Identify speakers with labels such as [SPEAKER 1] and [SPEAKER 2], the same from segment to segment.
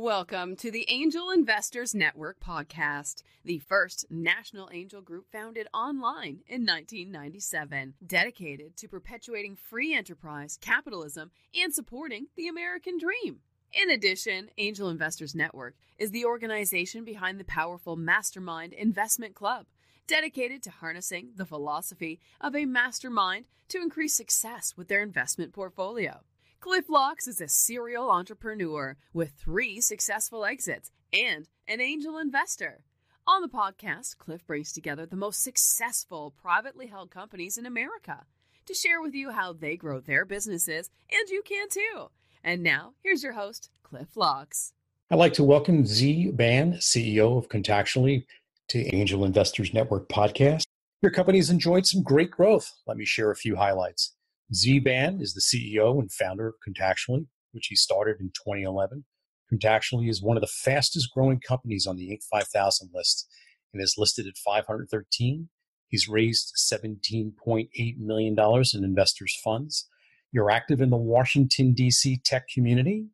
[SPEAKER 1] Welcome to the Angel Investors Network podcast, the first national angel group founded online in 1997, dedicated to perpetuating free enterprise, capitalism, and supporting the American dream. In addition, Angel Investors Network is the organization behind the powerful Mastermind Investment Club, dedicated to harnessing the philosophy of a mastermind to increase success with their investment portfolio. Cliff Locks is a serial entrepreneur with three successful exits and an angel investor. On the podcast, Cliff brings together the most successful privately held companies in America to share with you how they grow their businesses, and you can too. And now, here's your host, Cliff Locks.
[SPEAKER 2] I'd like to welcome Zvi Band, CEO of Contactually, to Angel Investors Network podcast. Your company has enjoyed some great growth. Let me share a few highlights. Zvi Band is the CEO and founder of Contactually, which he started in 2011. Contactually is one of the fastest growing companies on the Inc. 5000 list and is listed at 513. He's raised $17.8 million in investors' funds. You're active in the Washington, D.C. tech community.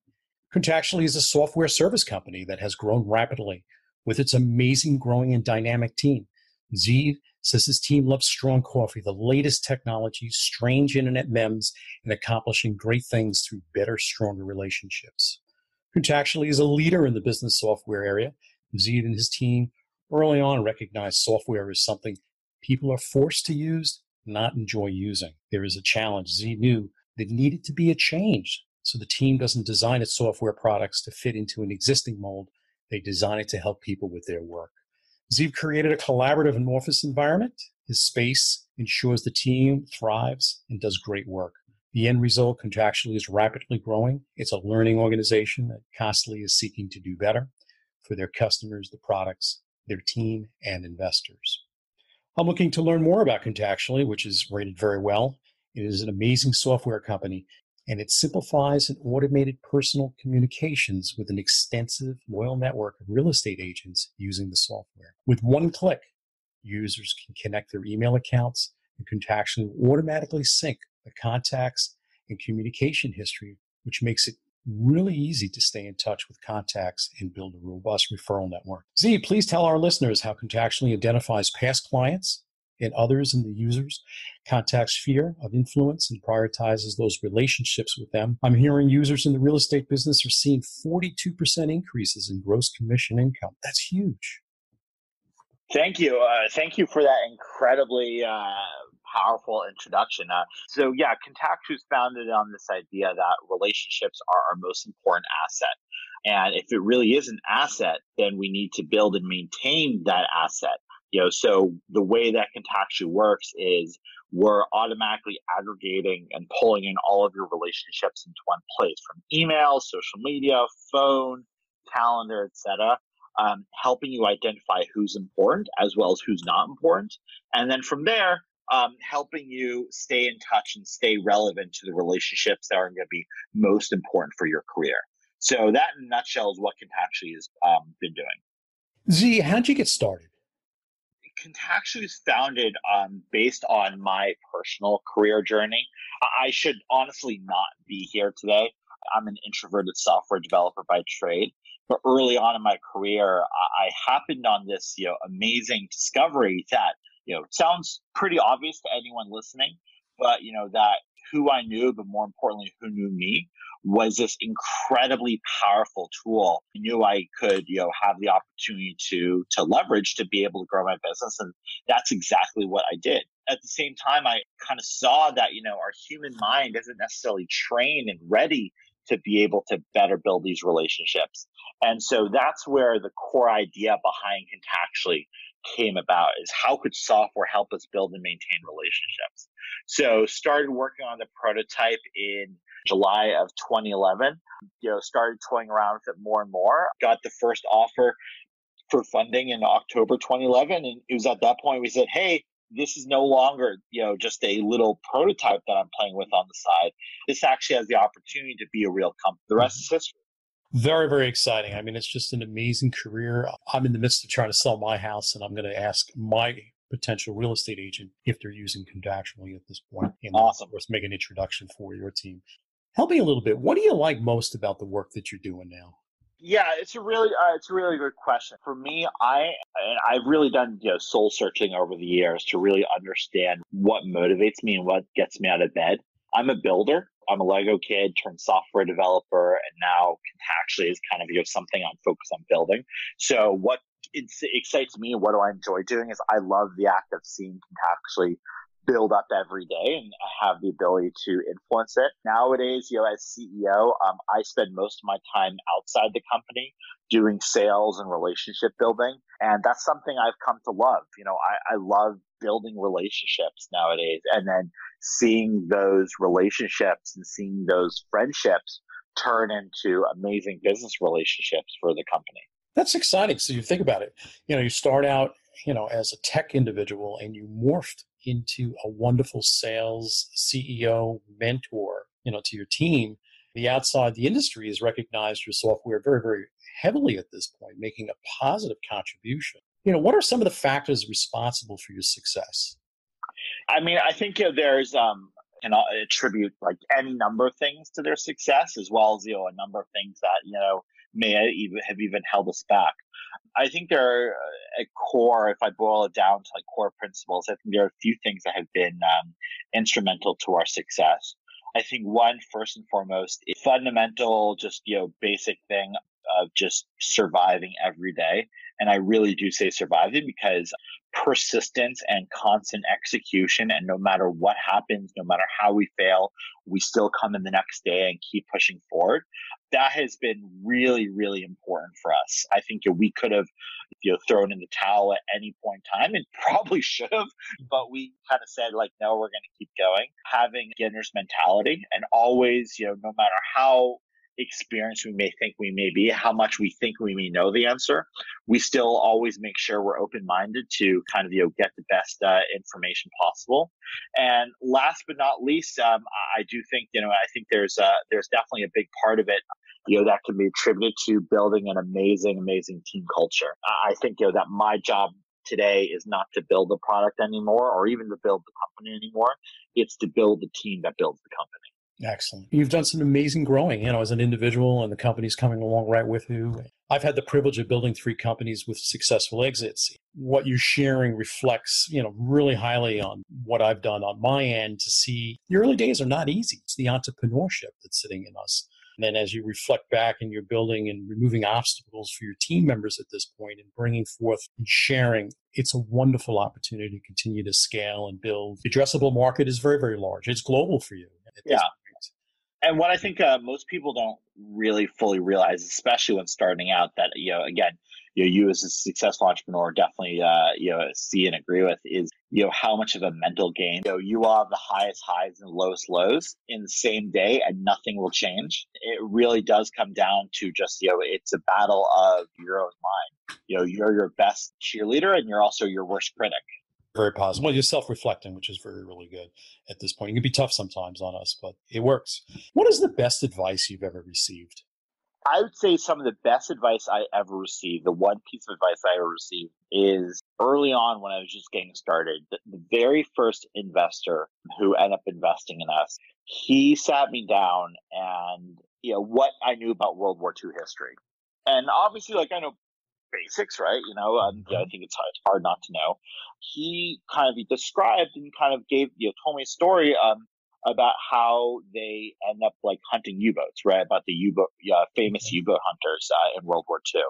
[SPEAKER 2] Contactually is a software service company that has grown rapidly with its amazing, growing, and dynamic team. Zvi says his team loves strong coffee, the latest technology, strange internet memes, and accomplishing great things through better, stronger relationships. Contactually is a leader in the business software area. Zed and his team early on recognized software as something people are forced to use, not enjoy using. There is a challenge. Zvi knew there needed to be a change. So the team doesn't design its software products to fit into an existing mold. They design it to help people with their work. Zvi created a collaborative and office environment. His space ensures the team thrives and does great work. The end result Contactually is rapidly growing. It's a learning organization that constantly is seeking to do better for their customers, the products, their team, and investors. I'm looking to learn more about Contactually, which is rated very well. It is an amazing software company and it simplifies and automated personal communications with an extensive loyal network of real estate agents using the software. With one click, users can connect their email accounts and Contactually automatically sync the contacts and communication history, which makes it really easy to stay in touch with contacts and build a robust referral network. Zvi, please tell our listeners how Contactually identifies past clients and others in the user's contact sphere of influence and prioritizes those relationships with them. I'm hearing users in the real estate business are seeing 42% increases in gross commission income. That's huge.
[SPEAKER 3] Thank you. Uh, thank you for that incredibly uh, powerful introduction. Uh, so, yeah, Contact was founded on this idea that relationships are our most important asset. And if it really is an asset, then we need to build and maintain that asset. You know, so the way that Contactually works is we're automatically aggregating and pulling in all of your relationships into one place from email, social media, phone, calendar, etc. Um, helping you identify who's important as well as who's not important. And then from there, um, helping you stay in touch and stay relevant to the relationships that are going to be most important for your career. So that in a nutshell is what Contactually has um, been doing.
[SPEAKER 2] Zvi, how'd you get started?
[SPEAKER 3] Contactually is founded um, based on my personal career journey. I should honestly not be here today. I'm an introverted software developer by trade. But early on in my career, I happened on this, you know, amazing discovery that, you know, sounds pretty obvious to anyone listening, but you know, that who I knew, but more importantly, who knew me was this incredibly powerful tool. I knew I could, you know, have the opportunity to to leverage to be able to grow my business, and that's exactly what I did. At the same time, I kind of saw that you know our human mind isn't necessarily trained and ready to be able to better build these relationships. And so that's where the core idea behind Contactually came about is how could software help us build and maintain relationships? So started working on the prototype in July of 2011. You know, started toying around with it more and more. Got the first offer for funding in October 2011, and it was at that point we said, "Hey, this is no longer you know just a little prototype that I'm playing with on the side. This actually has the opportunity to be a real company. The rest is mm-hmm. history."
[SPEAKER 2] Very, very exciting. I mean, it's just an amazing career. I'm in the midst of trying to sell my house, and I'm going to ask my potential real estate agent if they're using Contactually at this point. And
[SPEAKER 3] awesome.
[SPEAKER 2] Of course, make an introduction for your team. Help me a little bit. What do you like most about the work that you're doing now?
[SPEAKER 3] Yeah, it's a really uh, it's a really good question. For me, I I've really done you know soul searching over the years to really understand what motivates me and what gets me out of bed. I'm a builder. I'm a Lego kid turned software developer, and now Contactually is kind of you know something I'm focused on building. So what excites me what do I enjoy doing is I love the act of seeing Contactually build up every day and have the ability to influence it. Nowadays, you know, as CEO, um, I spend most of my time outside the company doing sales and relationship building. And that's something I've come to love. You know, I, I love building relationships nowadays and then seeing those relationships and seeing those friendships turn into amazing business relationships for the company.
[SPEAKER 2] That's exciting. So you think about it, you know, you start out, you know, as a tech individual and you morphed into a wonderful sales CEO mentor, you know, to your team. The outside the industry has recognized your software very, very heavily at this point, making a positive contribution. You know, what are some of the factors responsible for your success?
[SPEAKER 3] I mean, I think you know, there's um, can attribute like any number of things to their success, as well as you know a number of things that you know may even have even held us back. I think there are uh, at core, if I boil it down to like core principles, I think there are a few things that have been um, instrumental to our success. I think one, first and foremost, is fundamental, just you know, basic thing of just surviving every day. And I really do say surviving because persistence and constant execution. And no matter what happens, no matter how we fail, we still come in the next day and keep pushing forward. That has been really, really important for us. I think we could have, you know, thrown in the towel at any point in time and probably should have, but we kind of said like, no, we're going to keep going. Having beginner's mentality and always, you know, no matter how experienced we may think we may be, how much we think we may know the answer, we still always make sure we're open minded to kind of you know get the best uh, information possible. And last but not least, um, I do think you know I think there's uh, there's definitely a big part of it. You know that can be attributed to building an amazing, amazing team culture. I think you know that my job today is not to build the product anymore or even to build the company anymore. It's to build the team that builds the company.
[SPEAKER 2] Excellent. You've done some amazing growing, you know, as an individual, and the company's coming along right with you. I've had the privilege of building three companies with successful exits. What you're sharing reflects, you know, really highly on what I've done on my end to see the early days are not easy. It's the entrepreneurship that's sitting in us. And then as you reflect back and you're building and removing obstacles for your team members at this point and bringing forth and sharing, it's a wonderful opportunity to continue to scale and build. The addressable market is very, very large. It's global for you.
[SPEAKER 3] yeah and what I think uh, most people don't really fully realize, especially when starting out, that you know, again, you know, you as a successful entrepreneur definitely uh, you know see and agree with is you know how much of a mental game. You know, you will have the highest highs and lowest lows in the same day, and nothing will change. It really does come down to just you know, it's a battle of your own mind. You know, you're your best cheerleader, and you're also your worst critic
[SPEAKER 2] very positive. Well, you're self-reflecting, which is very, really good at this point. It can be tough sometimes on us, but it works. What is the best advice you've ever received?
[SPEAKER 3] I would say some of the best advice I ever received, the one piece of advice I ever received is early on when I was just getting started, the, the very first investor who ended up investing in us, he sat me down and, you know, what I knew about World War II history. And obviously, like, I know basics, right? You know, um, yeah, I mm-hmm. think it's hard, it's hard not to know. He kind of described and kind of gave, you know, told me a story um, about how they end up like hunting U-boats, right? About the U-boat, uh, famous U-boat hunters uh, in World War II.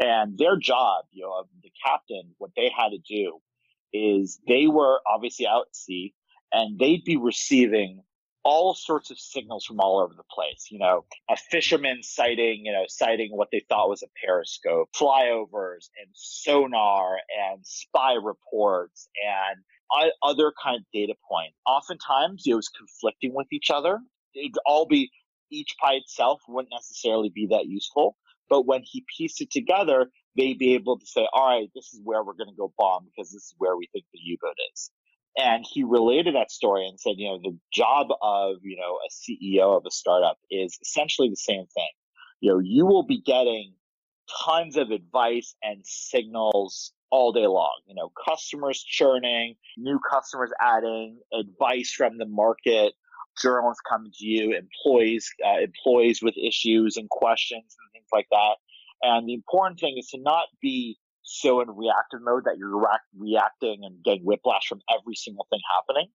[SPEAKER 3] And their job, you know, of the captain, what they had to do is they were obviously out at sea and they'd be receiving all sorts of signals from all over the place. You know, a fisherman sighting, you know, sighting what they thought was a periscope, flyovers and sonar and spy reports and other kind of data point. Oftentimes, it was conflicting with each other. It'd all be each by itself wouldn't necessarily be that useful. But when he pieced it together, they'd be able to say, all right, this is where we're going to go bomb because this is where we think the U-boat is. And he related that story and said, you know, the job of, you know, a CEO of a startup is essentially the same thing. You know, you will be getting tons of advice and signals all day long. You know, customers churning, new customers adding, advice from the market, journalists coming to you, employees, uh, employees with issues and questions and things like that. And the important thing is to not be so in reactive mode that you're reacting and getting whiplash from every single thing happening.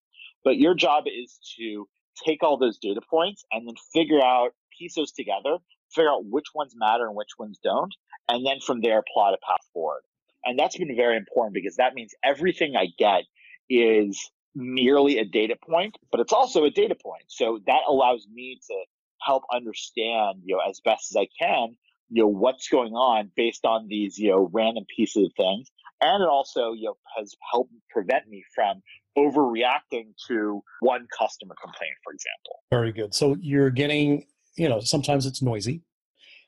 [SPEAKER 3] But your job is to take all those data points and then figure out, piece those together, figure out which ones matter and which ones don't, and then from there plot a path forward. And that's been very important because that means everything I get is merely a data point, but it's also a data point. So that allows me to help understand, you know, as best as I can, you know, what's going on based on these, you know, random pieces of things. And it also, you know, has helped prevent me from overreacting to one customer complaint, for example.
[SPEAKER 2] Very good. So you're getting, you know, sometimes it's noisy.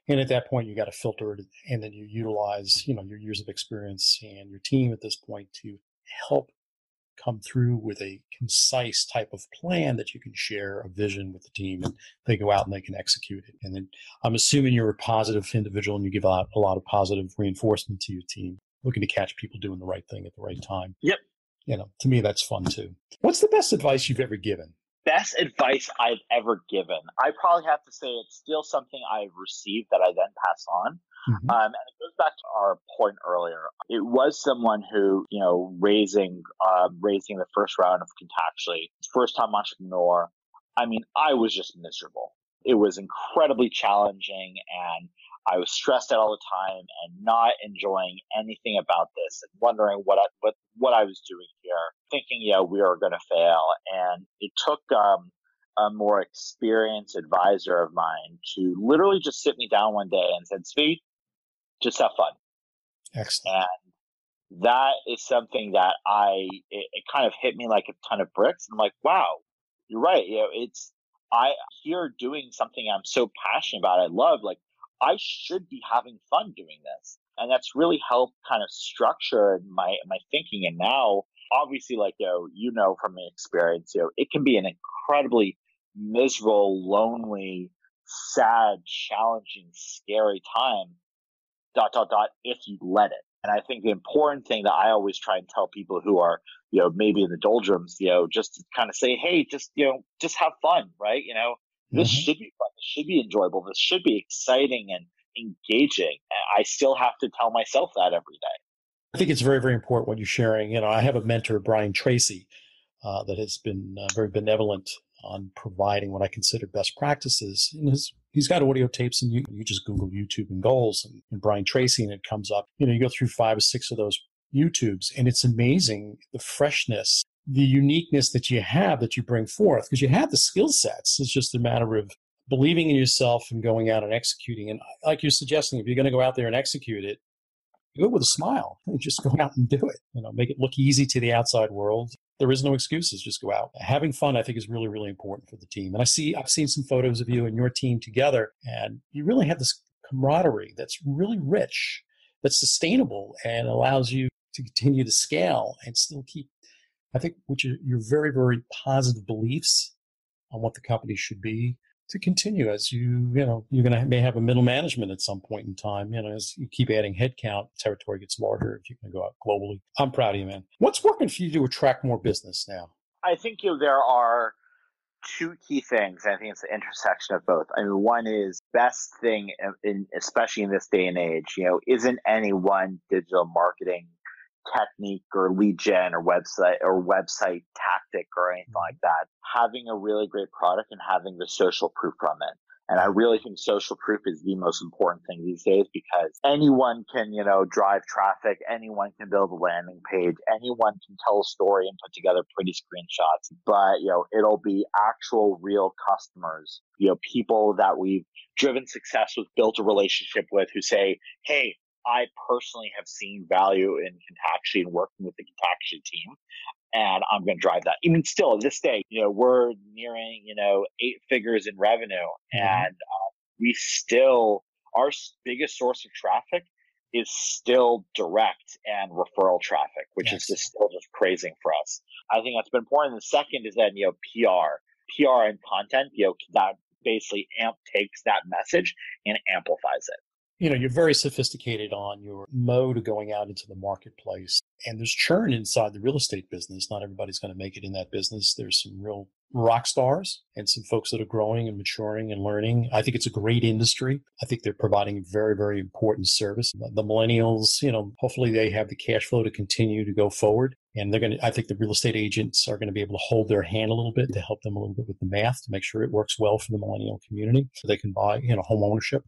[SPEAKER 2] And at that point, you got to filter it and then you utilize, you know, your years of experience and your team at this point to help come through with a concise type of plan that you can share a vision with the team and they go out and they can execute it. And then I'm assuming you're a positive individual and you give out a lot of positive reinforcement to your team, looking to catch people doing the right thing at the right time.
[SPEAKER 3] Yep.
[SPEAKER 2] You know, to me, that's fun too. What's the best advice you've ever given?
[SPEAKER 3] Best advice I've ever given. I probably have to say it's still something I've received that I then pass on. Mm-hmm. Um, and it goes back to our point earlier. It was someone who, you know, raising, uh, raising the first round of Contactually, first time entrepreneur. I mean, I was just miserable. It was incredibly challenging and I was stressed out all the time and not enjoying anything about this and wondering what I, what, what I was doing here, thinking, yeah, we are going to fail. And it took, um, a more experienced advisor of mine to literally just sit me down one day and said, Zvi, just have fun.
[SPEAKER 2] Excellent.
[SPEAKER 3] And that is something that I, it, it, kind of hit me like a ton of bricks. I'm like, wow, you're right. You know, it's, I here doing something I'm so passionate about. I love, like, I should be having fun doing this. And that's really helped kind of structure my, my thinking. And now, obviously, like, you know, you know from my experience, you know, it can be an incredibly miserable, lonely, sad, challenging, scary time dot dot dot if you let it. And I think the important thing that I always try and tell people who are, you know, maybe in the doldrums, you know, just to kind of say, hey, just, you know, just have fun, right? You know, this mm-hmm. should be fun. This should be enjoyable. This should be exciting and engaging. I still have to tell myself that every day.
[SPEAKER 2] I think it's very, very important what you're sharing. You know, I have a mentor, Brian Tracy, uh, that has been uh, very benevolent on providing what I consider best practices. And his, he's got audio tapes, and you, you just Google YouTube and goals and, and Brian Tracy, and it comes up. You know, you go through five or six of those YouTubes, and it's amazing the freshness, the uniqueness that you have that you bring forth because you have the skill sets. It's just a matter of believing in yourself and going out and executing. And like you're suggesting, if you're going to go out there and execute it, do it with a smile just go out and do it. You know, make it look easy to the outside world there is no excuses. Just go out. Having fun, I think, is really, really important for the team. And I see, I've seen some photos of you and your team together, and you really have this camaraderie that's really rich, that's sustainable, and allows you to continue to scale and still keep, I think, which are your very, very positive beliefs on what the company should be to continue as you you know you're going to may have a middle management at some point in time you know as you keep adding headcount territory gets larger if you can go out globally. I'm proud of you man. What's working for you to attract more business now?
[SPEAKER 3] I think you know, there are two key things i think it's the intersection of both. I mean one is best thing in, especially in this day and age you know isn't any one digital marketing technique or lead gen or website or website tactic or anything mm-hmm. like that. Having a really great product and having the social proof from it. And I really think social proof is the most important thing these days because anyone can, you know, drive traffic. Anyone can build a landing page. Anyone can tell a story and put together pretty screenshots. But, you know, it'll be actual real customers, you know, people that we've driven success with, built a relationship with who say, Hey, I personally have seen value in Contactually and working with the Contactually team. And I'm going to drive that. Even still, this day, you know, we're nearing, you know, eight figures in revenue. Mm-hmm. And uh, we still, our biggest source of traffic is still direct and referral traffic, which yes. is just still just crazing for us. I think that's been important. The second is that, you know, PR, PR and content, you know, that basically amp takes that message and amplifies it
[SPEAKER 2] you know, you're very sophisticated on your mode of going out into the marketplace. And there's churn inside the real estate business. Not everybody's going to make it in that business. There's some real rock stars and some folks that are growing and maturing and learning. I think it's a great industry. I think they're providing very, very important service. The millennials, you know, hopefully they have the cash flow to continue to go forward. And they're going to, I think the real estate agents are going to be able to hold their hand a little bit to help them a little bit with the math to make sure it works well for the millennial community so they can buy, you know, home ownership,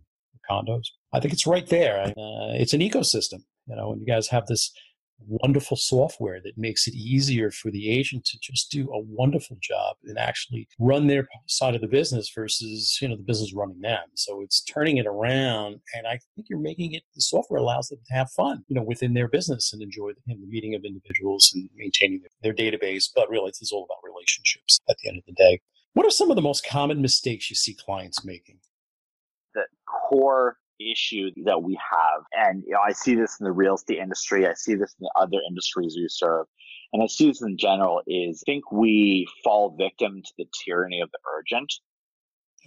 [SPEAKER 2] condos. I think it's right there. Uh, it's an ecosystem, you know, and you guys have this wonderful software that makes it easier for the agent to just do a wonderful job and actually run their side of the business versus you know the business running them so it's turning it around and i think you're making it the software allows them to have fun you know within their business and enjoy the, the meeting of individuals and maintaining their, their database but really it's all about relationships at the end of the day what are some of the most common mistakes you see clients making
[SPEAKER 3] core issue that we have. And you know, I see this in the real estate industry. I see this in the other industries we serve. And I see this in general is I think we fall victim to the tyranny of the urgent.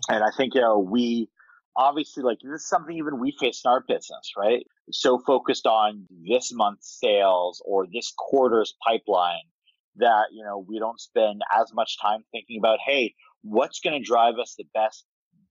[SPEAKER 3] And I think, you know, we obviously like this is something even we face in our business, right? So focused on this month's sales or this quarter's pipeline that, you know, we don't spend as much time thinking about, hey, what's going to drive us the best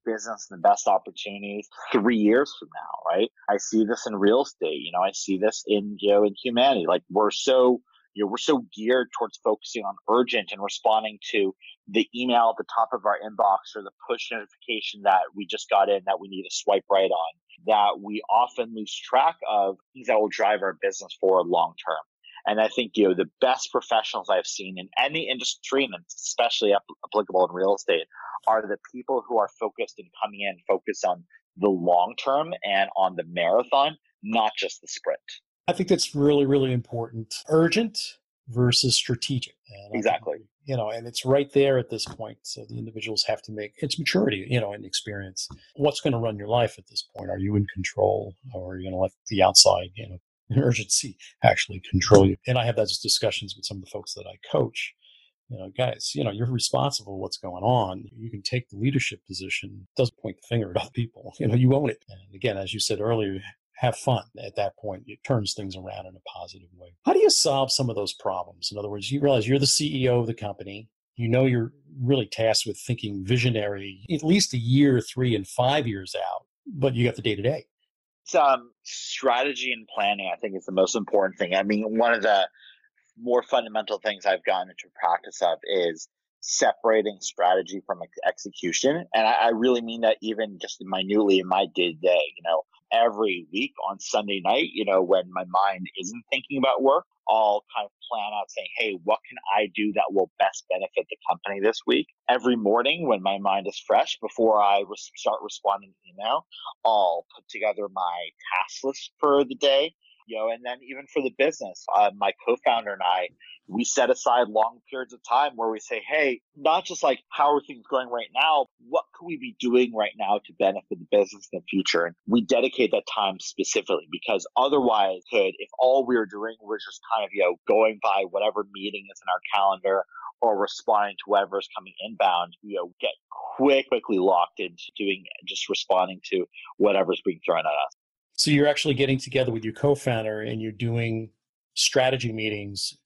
[SPEAKER 3] business and the best opportunities three years from now, right? I see this in real estate. You know, I see this in, you know, in humanity. Like we're so, you know, we're so geared towards focusing on urgent and responding to the email at the top of our inbox or the push notification that we just got in that we need to swipe right on that we often lose track of things that will drive our business forward long term. And I think, you know, the best professionals I've seen in any industry and especially applicable in real estate are the people who are focused and coming in focused on the long term and on the marathon, not just the sprint.
[SPEAKER 2] I think that's really, really important. Urgent versus strategic.
[SPEAKER 3] Exactly.
[SPEAKER 2] Think, you know, and it's right there at this point. So the individuals have to make it's maturity, you know, and experience. What's going to run your life at this point? Are you in control or are you going to let the outside, you know, urgency actually control you. And I have those discussions with some of the folks that I coach. You know, guys, you know, you're responsible for what's going on. You can take the leadership position. It doesn't point the finger at other people. You know, you own it. And again, as you said earlier, have fun at that point. It turns things around in a positive way. How do you solve some of those problems? In other words, you realize you're the CEO of the company. You know you're really tasked with thinking visionary, at least a year, three, and five years out, but you got the day to day
[SPEAKER 3] um, strategy and planning, I think, is the most important thing. I mean, one of the more fundamental things I've gotten into practice of is separating strategy from execution. And I, I really mean that even just minutely in my day to day, you know, every week on Sunday night, you know, when my mind isn't thinking about work, I'll kind of plan out saying, Hey, what can I do that will best benefit the company this week? Every morning when my mind is fresh, before I re- start responding to email, I'll put together my task list for the day, you know, and then even for the business, uh, my co-founder and I, we set aside long periods of time where we say, hey, not just like how are things going right now, what could we be doing right now to benefit the business in the future? And we dedicate that time specifically because otherwise could, if all we were doing was just kind of, you know, going by whatever meeting is in our calendar or responding to whatever's coming inbound, you know, get quick, quickly locked into doing just responding to whatever's being thrown at us.
[SPEAKER 2] So you're actually getting together with your co-founder and you're doing strategy meetings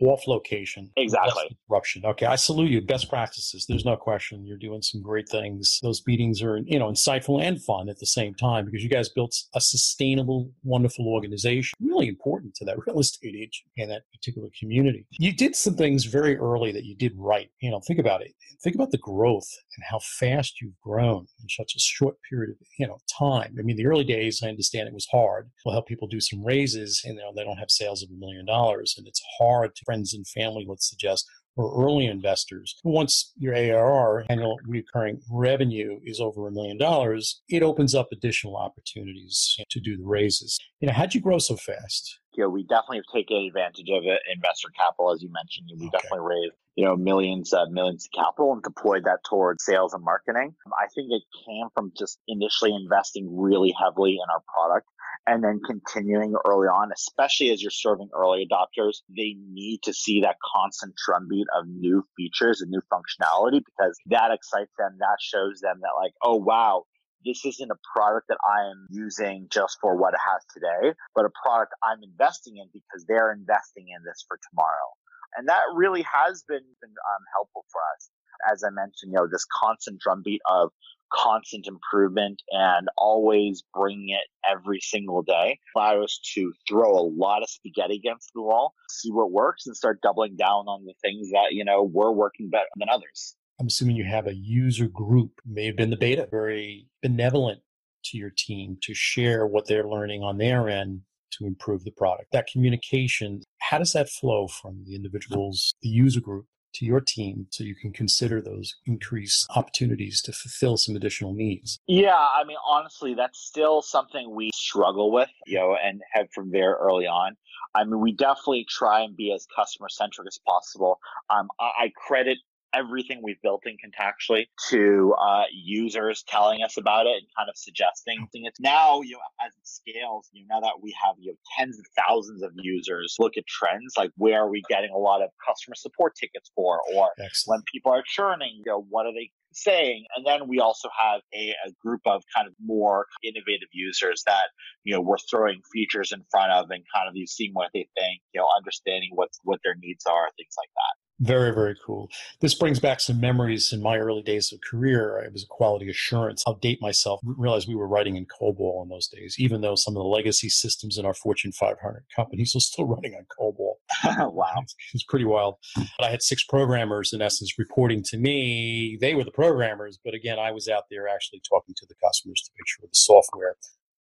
[SPEAKER 2] off location.
[SPEAKER 3] Exactly.
[SPEAKER 2] Disruption. Okay. I salute you. Best practices. There's no question. You're doing some great things. Those meetings are, you know, insightful and fun at the same time because you guys built a sustainable, wonderful organization. Really important to that real estate agent and that particular community. You did some things very early that you did right. You know, think about it. Think about the growth and how fast you've grown in such a short period of, you know, time. I mean, the early days, I understand it was hard. We'll help people do some raises and you know, they don't have sales of a million dollars and it's hard to friends and family, let's suggest, or early investors. Once your ARR, annual recurring revenue, is over a million dollars, it opens up additional opportunities to do the raises. You know, how'd you grow so fast?
[SPEAKER 3] Yeah, we definitely have taken advantage of it. Investor capital, as you mentioned, we okay. definitely raised you know millions, uh, millions of capital and deployed that towards sales and marketing. I think it came from just initially investing really heavily in our product and then continuing early on, especially as you're serving early adopters, they need to see that constant drumbeat of new features and new functionality because that excites them. That shows them that like, oh wow, this isn't a product that I am using just for what it has today, but a product I'm investing in because they're investing in this for tomorrow. And that really has been, been um, helpful for us. As I mentioned, you know, this constant drumbeat of constant improvement and always bringing it every single day allowed us to throw a lot of spaghetti against the wall, see what works, and start doubling down on the things that, you know, were working better than others.
[SPEAKER 2] I'm assuming you have a user group, may have been the beta, very benevolent to your team to share what they're learning on their end to improve the product. That communication, how does that flow from the individuals, the user group to your team so you can consider those increased opportunities to fulfill some additional needs?
[SPEAKER 3] Yeah, I mean, honestly, that's still something we struggle with, you know, and have from there early on. I mean, we definitely try and be as customer centric as possible. Um, I credit everything we've built in contactually to uh, users telling us about it and kind of suggesting It's Now, you know, as it scales, you know, now that we have you know tens of thousands of users look at trends, like where are we getting a lot of customer support tickets for, or Excellent. when people are churning, you know, what are they saying. And then we also have a, a, group of kind of more innovative users that, you know, we're throwing features in front of and kind of you seeing what they think, you know, understanding what what their needs are, things like that.
[SPEAKER 2] Very, very cool. This brings back some memories in my early days of career. I was a quality assurance. I'll date myself. Realize we were writing in COBOL in those days, even though some of the legacy systems in our Fortune 500 companies are still running on COBOL.
[SPEAKER 3] wow.
[SPEAKER 2] It's, it's pretty wild. But I had six programmers, in essence, reporting to me. They were the programmers, but again, I was out there actually talking to the customers to make sure the software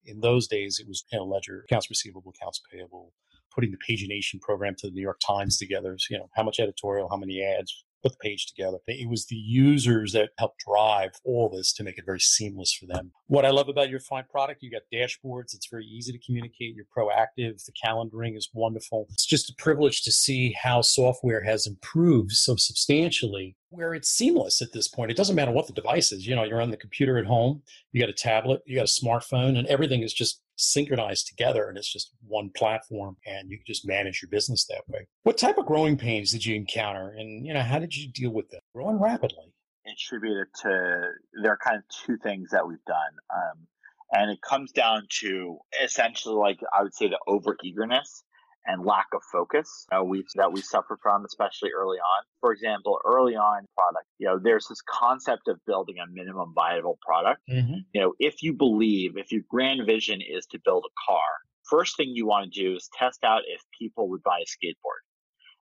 [SPEAKER 2] in those days it was you know, ledger accounts receivable accounts payable putting the pagination program to the New York Times together. So, you know, how much editorial, how many ads, put the page together. It was the users that helped drive all this to make it very seamless for them. What I love about your fine product, you got dashboards. It's very easy to communicate. You're proactive. The calendaring is wonderful. It's just a privilege to see how software has improved so substantially where it's seamless at this point. It doesn't matter what the device is. You know, you're on the computer at home, you got a tablet, you got a smartphone, and everything is just synchronized together and it's just one platform and you can just manage your business that way. What type of growing pains did you encounter and you know how did you deal with them? Growing rapidly.
[SPEAKER 3] Attributed to there are kind of two things that we've done. Um, and it comes down to essentially like I would say the over eagerness and lack of focus uh, we, that we suffer from, especially early on. For example, early on product, you know, there's this concept of building a minimum viable product. Mm-hmm. You know, if you believe, if your grand vision is to build a car, first thing you want to do is test out if people would buy a skateboard.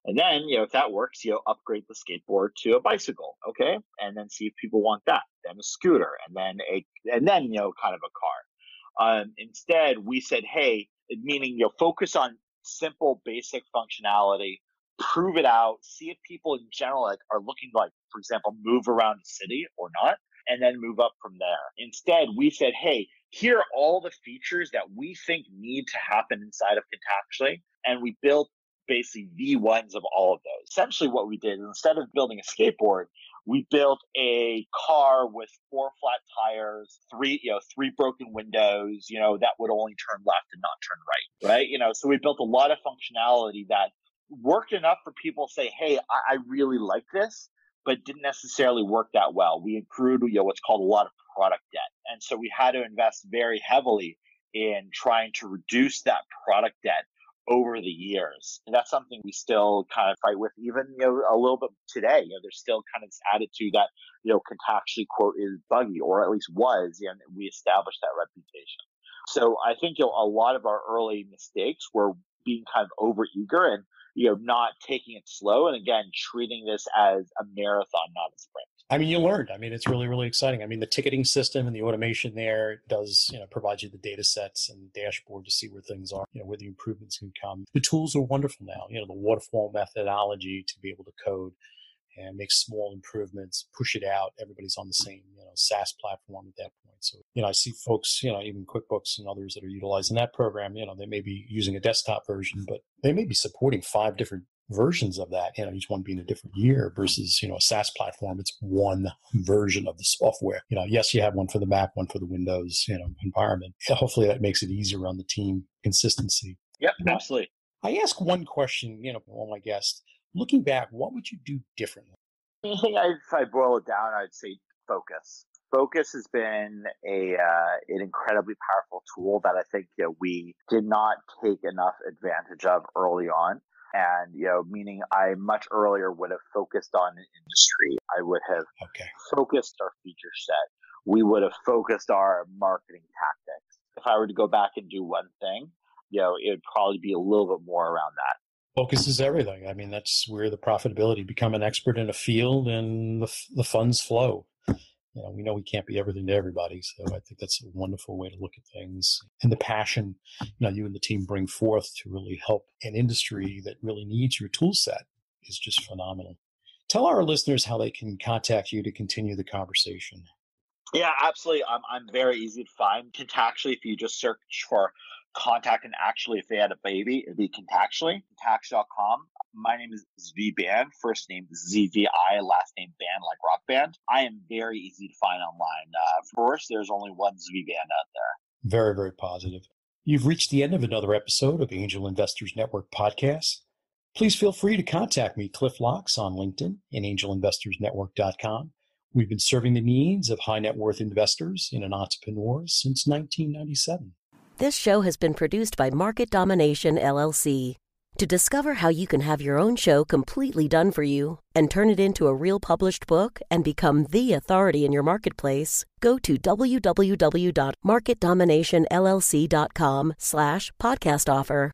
[SPEAKER 3] And then, you know, if that works, you know, upgrade the skateboard to a bicycle, okay? And then see if people want that. Then a scooter, and then a, and then you know, kind of a car. Um, instead, we said, hey, meaning you know, focus on simple, basic functionality, prove it out, see if people in general like are looking like, for example, move around the city or not, and then move up from there. Instead, we said, hey, here are all the features that we think need to happen inside of Contactually, and we built basically V1s of all of those. Essentially, what we did instead of building a skateboard, we built a car with four flat tires, three, you know, three broken windows, you know, that would only turn left and not turn right, right? You know, so we built a lot of functionality that worked enough for people to say, hey, I, I really like this, but didn't necessarily work that well. We accrued, you know, what's called a lot of product debt. And so we had to invest very heavily in trying to reduce that product debt over the years. And that's something we still kind of fight with, even you know, a little bit today. You know, there's still kind of this attitude that you know Contactually quote is buggy, or at least was, and we established that reputation. So I think you know, a lot of our early mistakes were being kind of over eager and you know not taking it slow, and again treating this as a marathon, not a sprint.
[SPEAKER 2] I mean, you learned. I mean, it's really, really exciting. I mean, the ticketing system and the automation there does, you know, provide you the data sets and dashboard to see where things are, you know, where the improvements can come. The tools are wonderful now. You know, the waterfall methodology to be able to code and make small improvements, push it out. Everybody's on the same, you know, SaaS platform at that point. So, you know, I see folks, you know, even QuickBooks and others that are utilizing that program, you know, they may be using a desktop version, but they may be supporting five different versions of that, you know, each one being a different year versus, you know, a SaaS platform, it's one version of the software. You know, yes, you have one for the Mac, one for the Windows, you know, environment. Hopefully that makes it easier on the team consistency.
[SPEAKER 3] Yep, absolutely.
[SPEAKER 2] I ask one question, you know, all my guests. Looking back, what would you do differently?
[SPEAKER 3] If I boil it down, I'd say focus. Focus has been a uh, an incredibly powerful tool that I think you know, we did not take enough advantage of early on and you know meaning i much earlier would have focused on an industry. I would have
[SPEAKER 2] okay.
[SPEAKER 3] focused our feature set. We would have focused our marketing tactics. If i were to go back and do one thing you know it would probably be a little bit more around that.
[SPEAKER 2] Focus is everything. I mean that's where the profitability become an expert in a field and the, the funds flow you know, we know we can't be everything to everybody. So I think that's a wonderful way to look at things. And the passion, you know, you and the team bring forth to really help an industry that really needs your tool set is just phenomenal. Tell our listeners how they can contact you to continue the conversation.
[SPEAKER 3] Yeah, absolutely. I'm, I'm very easy to find. Contactually, if you just search for contact and actually if they had a baby, it'd be contactually, contacts.com. My name is Zvi Band, first name ZVI, last name Band like rock band. I am very easy to find online. Uh, first, there's only one Zvi Band out there.
[SPEAKER 2] Very, very positive. You've reached the end of another episode of Angel Investors Network podcast. Please feel free to contact me, Cliff Locks, on LinkedIn and angelinvestorsnetwork.com. We've been serving the needs of high net worth investors and entrepreneurs since 1997.
[SPEAKER 4] This show has been produced by Market Domination LLC. To discover how you can have your own show completely done for you and turn it into a real published book and become the authority in your marketplace, go to www.marketdominationllc.com slash podcast offer.